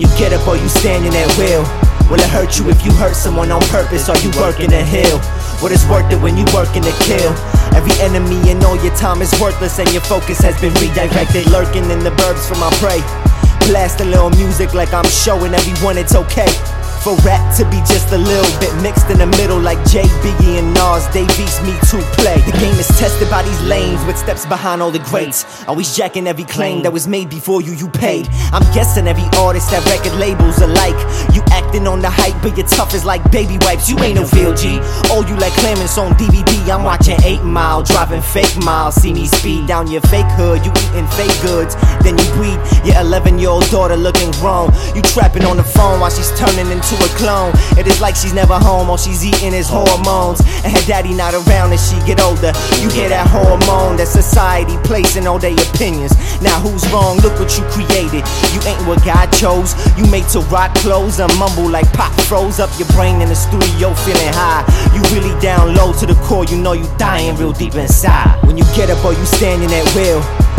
or you get up, are you standing at will? Will it hurt you if you hurt someone on purpose? Are you working to heal? What is worth it when you working to kill? Every enemy and all your time is worthless and your focus has been redirected. Lurking in the burbs for my prey. Blast a little music like I'm showing everyone it's okay. For rap to be just a little bit mixed in the middle, like Jay, Biggie, and Nas, they beats me to play. The game is tested by these lanes with steps behind all the greats. Always jacking every claim that was made before you, you paid. I'm guessing every artist that record labels alike. You acting on the hype, but you're tough as like baby wipes. You ain't no real G. Oh, you like Clarence on DVD. I'm watching 8 Mile, driving fake miles. See me speed down your fake hood. You eating fake goods, then you breed your 11 year old daughter looking grown. You trapping on the phone while she's turning into to a clone. It is like she's never home, all she's eating is hormones. And her daddy not around as she get older. You hear that hormone that society placing all their opinions. Now who's wrong? Look what you created. You ain't what God chose. You made to rock clothes and mumble like pop froze up your brain in the studio feeling high. You really down low to the core, you know you dying real deep inside. When you get up or you standing at will.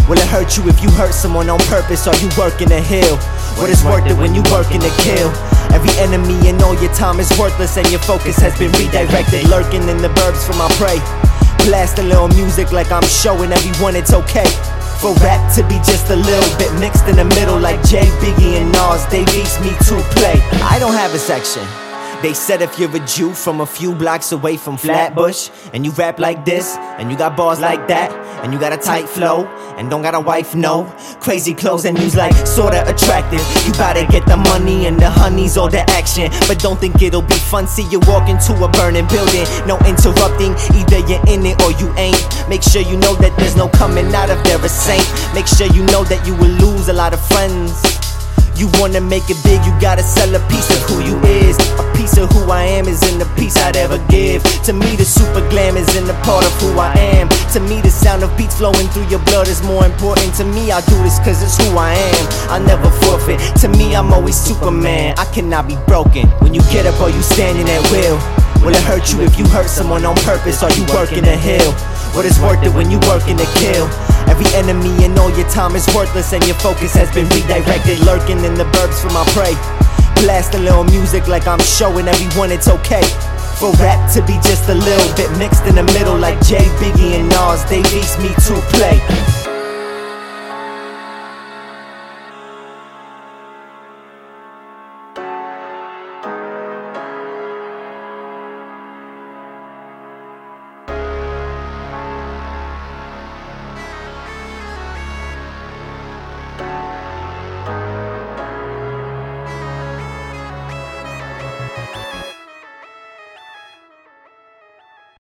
Will it hurt you if you hurt someone on purpose? Are you working to heal? What is worth it when you working to kill? Every enemy and all your time is worthless and your focus has been redirected. Lurking in the burbs for my prey. Blast a little music like I'm showing everyone it's okay. For rap to be just a little bit mixed in the middle like Jay, Biggie, and Nas, they beats me to play. I don't have a section. They said if you're a Jew from a few blocks away from Flatbush, and you rap like this, and you got bars like that, and you got a tight flow, and don't got a wife, no. Crazy clothes and you's like sorta attractive. You gotta get the money and the honeys or the action, but don't think it'll be fun. See you walk into a burning building, no interrupting. Either you're in it or you ain't. Make sure you know that there's no coming out of there a saint. Make sure you know that you will lose a lot of friends. You wanna make it big, you gotta sell the piece I'd ever give. To me, the super glam is in the part of who I am. To me, the sound of beats flowing through your blood is more important. To me, I do this cause it's who I am. I never forfeit. To me, I'm always Superman. I cannot be broken. When you get up or you standing at will. Will it hurt you if you hurt someone on purpose? Are you working to heal? What is worth it when you working to kill? Every enemy and all your time is worthless and your focus has been redirected. Lurking in the burbs for my prey. Blast a little music like I'm showing everyone it's okay. For rap to be just a little bit mixed in the middle like Jay, Biggie, and Nas, they beats me to play.